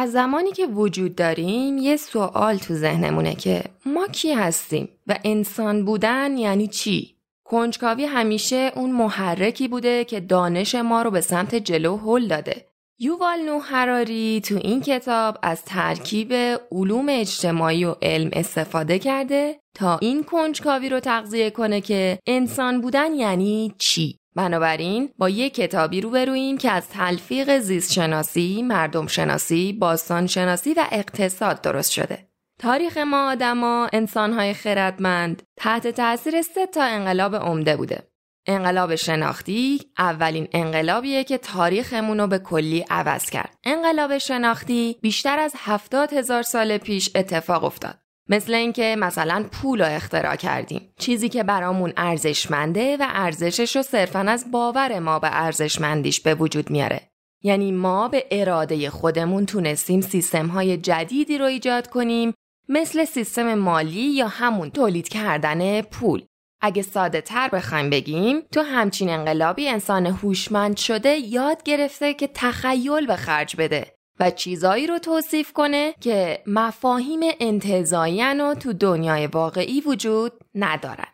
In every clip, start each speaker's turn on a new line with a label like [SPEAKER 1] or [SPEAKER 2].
[SPEAKER 1] از زمانی که وجود داریم یه سوال تو ذهنمونه که ما کی هستیم و انسان بودن یعنی چی؟ کنجکاوی همیشه اون محرکی بوده که دانش ما رو به سمت جلو هل داده. یووال نو هراری تو این کتاب از ترکیب علوم اجتماعی و علم استفاده کرده تا این کنجکاوی رو تغذیه کنه که انسان بودن یعنی چی؟ بنابراین با یک کتابی روبرویم که از تلفیق شناسی، باستان شناسی و اقتصاد درست شده. تاریخ ما آدما انسانهای خردمند تحت تاثیر سه تا انقلاب عمده بوده. انقلاب شناختی اولین انقلابیه که تاریخمون رو به کلی عوض کرد. انقلاب شناختی بیشتر از هفتاد هزار سال پیش اتفاق افتاد. مثل اینکه مثلا پول رو اختراع کردیم. چیزی که برامون ارزشمنده و ارزشش رو صرفا از باور ما به ارزشمندیش به وجود میاره. یعنی ما به اراده خودمون تونستیم سیستم های جدیدی رو ایجاد کنیم مثل سیستم مالی یا همون تولید کردن پول. اگه ساده تر بخوایم بگیم تو همچین انقلابی انسان هوشمند شده یاد گرفته که تخیل به خرج بده. و چیزایی رو توصیف کنه که مفاهیم انتظایین و تو دنیای واقعی وجود ندارن.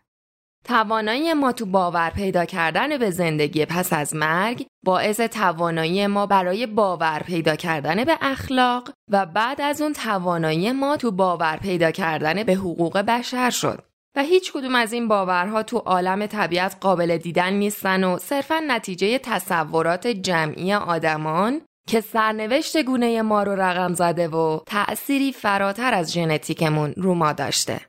[SPEAKER 1] توانایی ما تو باور پیدا کردن به زندگی پس از مرگ باعث توانایی ما برای باور پیدا کردن به اخلاق و بعد از اون توانایی ما تو باور پیدا کردن به حقوق بشر شد. و هیچ کدوم از این باورها تو عالم طبیعت قابل دیدن نیستن و صرفا نتیجه تصورات جمعی آدمان که سرنوشت گونه ما رو رقم زده و تأثیری فراتر از ژنتیکمون رو ما داشته.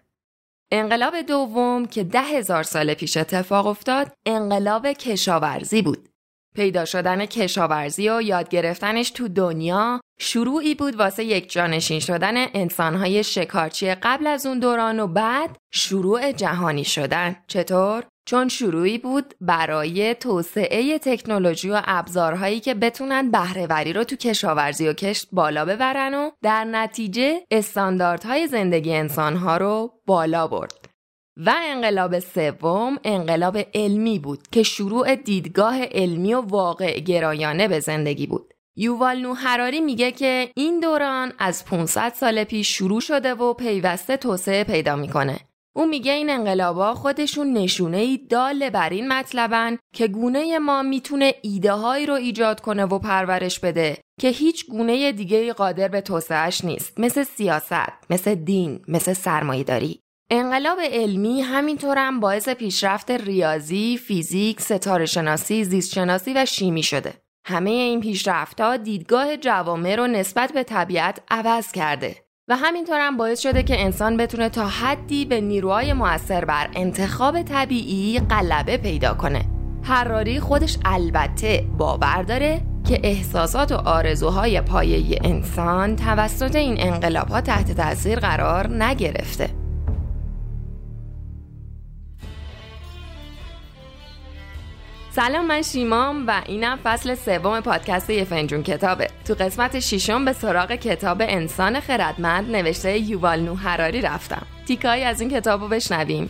[SPEAKER 1] انقلاب دوم که ده هزار سال پیش اتفاق افتاد انقلاب کشاورزی بود. پیدا شدن کشاورزی و یاد گرفتنش تو دنیا شروعی بود واسه یک جانشین شدن انسانهای شکارچی قبل از اون دوران و بعد شروع جهانی شدن. چطور؟ چون شروعی بود برای توسعه تکنولوژی و ابزارهایی که بتونن بهرهوری رو تو کشاورزی و کشت بالا ببرن و در نتیجه استانداردهای زندگی انسانها رو بالا برد. و انقلاب سوم انقلاب علمی بود که شروع دیدگاه علمی و واقع گرایانه به زندگی بود. یووال نو هراری میگه که این دوران از 500 سال پیش شروع شده و پیوسته توسعه پیدا می‌کنه او میگه این انقلابا خودشون نشونه ای دال بر این مطلبن که گونه ما می‌تونه ایده هایی رو ایجاد کنه و پرورش بده که هیچ گونه دیگه قادر به توسعهش نیست مثل سیاست، مثل دین، مثل سرمایهداری. انقلاب علمی همینطورم باعث پیشرفت ریاضی، فیزیک، ستاره شناسی، زیست شناسی و شیمی شده. همه این پیشرفتها دیدگاه جوامع رو نسبت به طبیعت عوض کرده. و همینطور هم باعث شده که انسان بتونه تا حدی به نیروهای موثر بر انتخاب طبیعی غلبه پیدا کنه. حراری خودش البته باور داره که احساسات و آرزوهای پایه انسان توسط این انقلاب ها تحت تاثیر قرار نگرفته. سلام من شیمام و اینم فصل سوم پادکست یه فنجون کتابه. تو قسمت ششم به سراغ کتاب انسان خردمند نوشته یووال نو هراری رفتم. تیکایی از این کتاب رو بشنویم.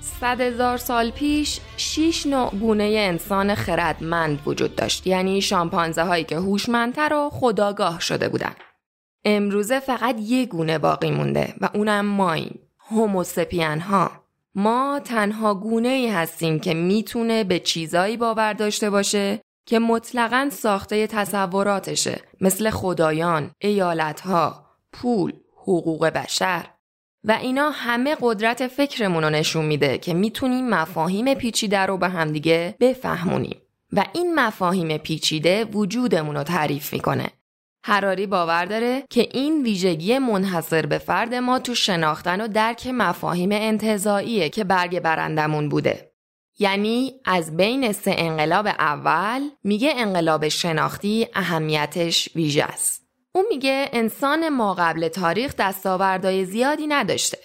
[SPEAKER 1] صد هزار سال پیش شیش نوع گونه انسان خردمند وجود داشت. یعنی شامپانزه هایی که هوشمندتر و خداگاه شده بودن. امروزه فقط یه گونه باقی مونده و اونم ماییم هوموسپین ها ما تنها گونه ای هستیم که می‌تونه به چیزایی باور داشته باشه که مطلقا ساخته تصوراتشه مثل خدایان، ایالتها، پول، حقوق بشر. و اینا همه قدرت فکرمون رو نشون میده که می‌تونیم مفاهیم پیچیده رو به همدیگه بفهمونیم. و این مفاهیم پیچیده وجودمون رو تعریف می‌کنه. هراری باور داره که این ویژگی منحصر به فرد ما تو شناختن و درک مفاهیم انتظاییه که برگ برندمون بوده. یعنی از بین سه انقلاب اول میگه انقلاب شناختی اهمیتش ویژه است. اون میگه انسان ما قبل تاریخ دستاوردهای زیادی نداشته.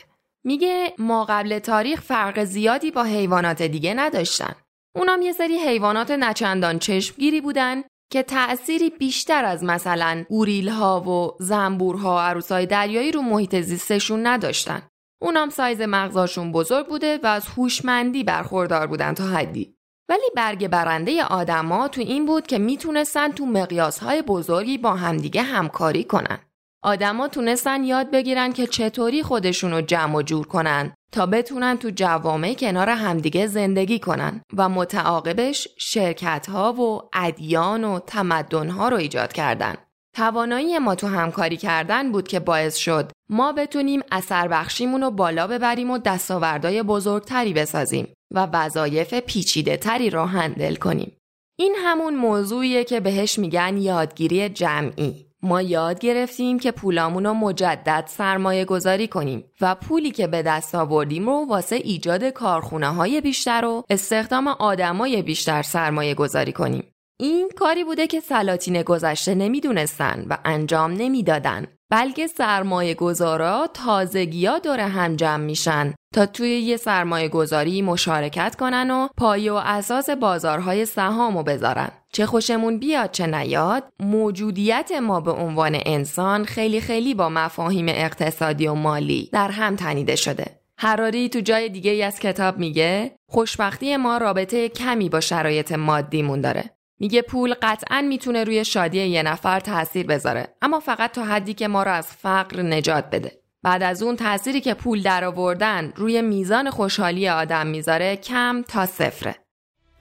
[SPEAKER 1] میگه ما قبل تاریخ فرق زیادی با حیوانات دیگه نداشتن. اونام یه سری حیوانات نچندان چشمگیری بودن که تأثیری بیشتر از مثلا گوریل ها و زنبورها و دریایی رو محیط زیستشون نداشتن. اونام سایز مغزاشون بزرگ بوده و از هوشمندی برخوردار بودن تا حدی. ولی برگ برنده آدما تو این بود که می‌تونستن تو مقیاسهای بزرگی با همدیگه همکاری کنن. آدما تونستن یاد بگیرن که چطوری خودشونو جمع و جور کنن تا بتونن تو جوامع کنار همدیگه زندگی کنن و متعاقبش شرکت ها و ادیان و تمدن ها رو ایجاد کردن. توانایی ما تو همکاری کردن بود که باعث شد ما بتونیم اثر بخشیمون رو بالا ببریم و دستاوردهای بزرگتری بسازیم و وظایف پیچیده تری رو هندل کنیم. این همون موضوعیه که بهش میگن یادگیری جمعی. ما یاد گرفتیم که پولامون رو مجدد سرمایه گذاری کنیم و پولی که به دست آوردیم رو واسه ایجاد کارخونه های بیشتر و استخدام آدمای بیشتر سرمایه گذاری کنیم. این کاری بوده که سلاطین گذشته نمی‌دونستن و انجام نمی‌دادن بلکه سرمایه گذارا تازگیا دور هم جمع میشن تا توی یه سرمایه گذاری مشارکت کنن و پایه و اساس بازارهای سهامو بذارن. چه خوشمون بیاد چه نیاد موجودیت ما به عنوان انسان خیلی خیلی با مفاهیم اقتصادی و مالی در هم تنیده شده. هراری تو جای دیگه از کتاب میگه خوشبختی ما رابطه کمی با شرایط مادیمون داره. میگه پول قطعا می‌تونه روی شادی یه نفر تاثیر بذاره اما فقط تا حدی که ما رو از فقر نجات بده. بعد از اون تأثیری که پول درآوردن روی میزان خوشحالی آدم می‌ذاره کم تا صفره.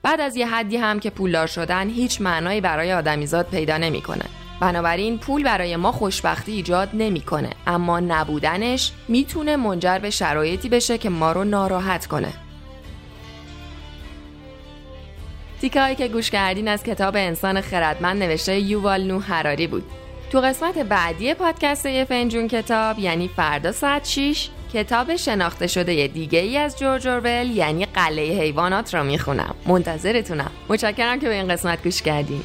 [SPEAKER 1] بعد از یه حدی هم که پولدار شدن هیچ معنایی برای آدمیزاد پیدا نمی‌کنه. بنابراین پول برای ما خوشبختی ایجاد نمی‌کنه اما نبودنش می‌تونه منجر به شرایطی بشه که ما رو ناراحت کنه. تیکایی که گوش کردین از کتاب انسان خردمند نوشته یووال نو هراری بود. تو قسمت بعدی پادکست یه فنجون کتاب یعنی فردا ساعت 6 کتاب شناخته شده دیگه ای از جورج اورول یعنی قلعه حیوانات رو می‌خونم. منتظرتونم. متشکرم که به این قسمت گوش کردین.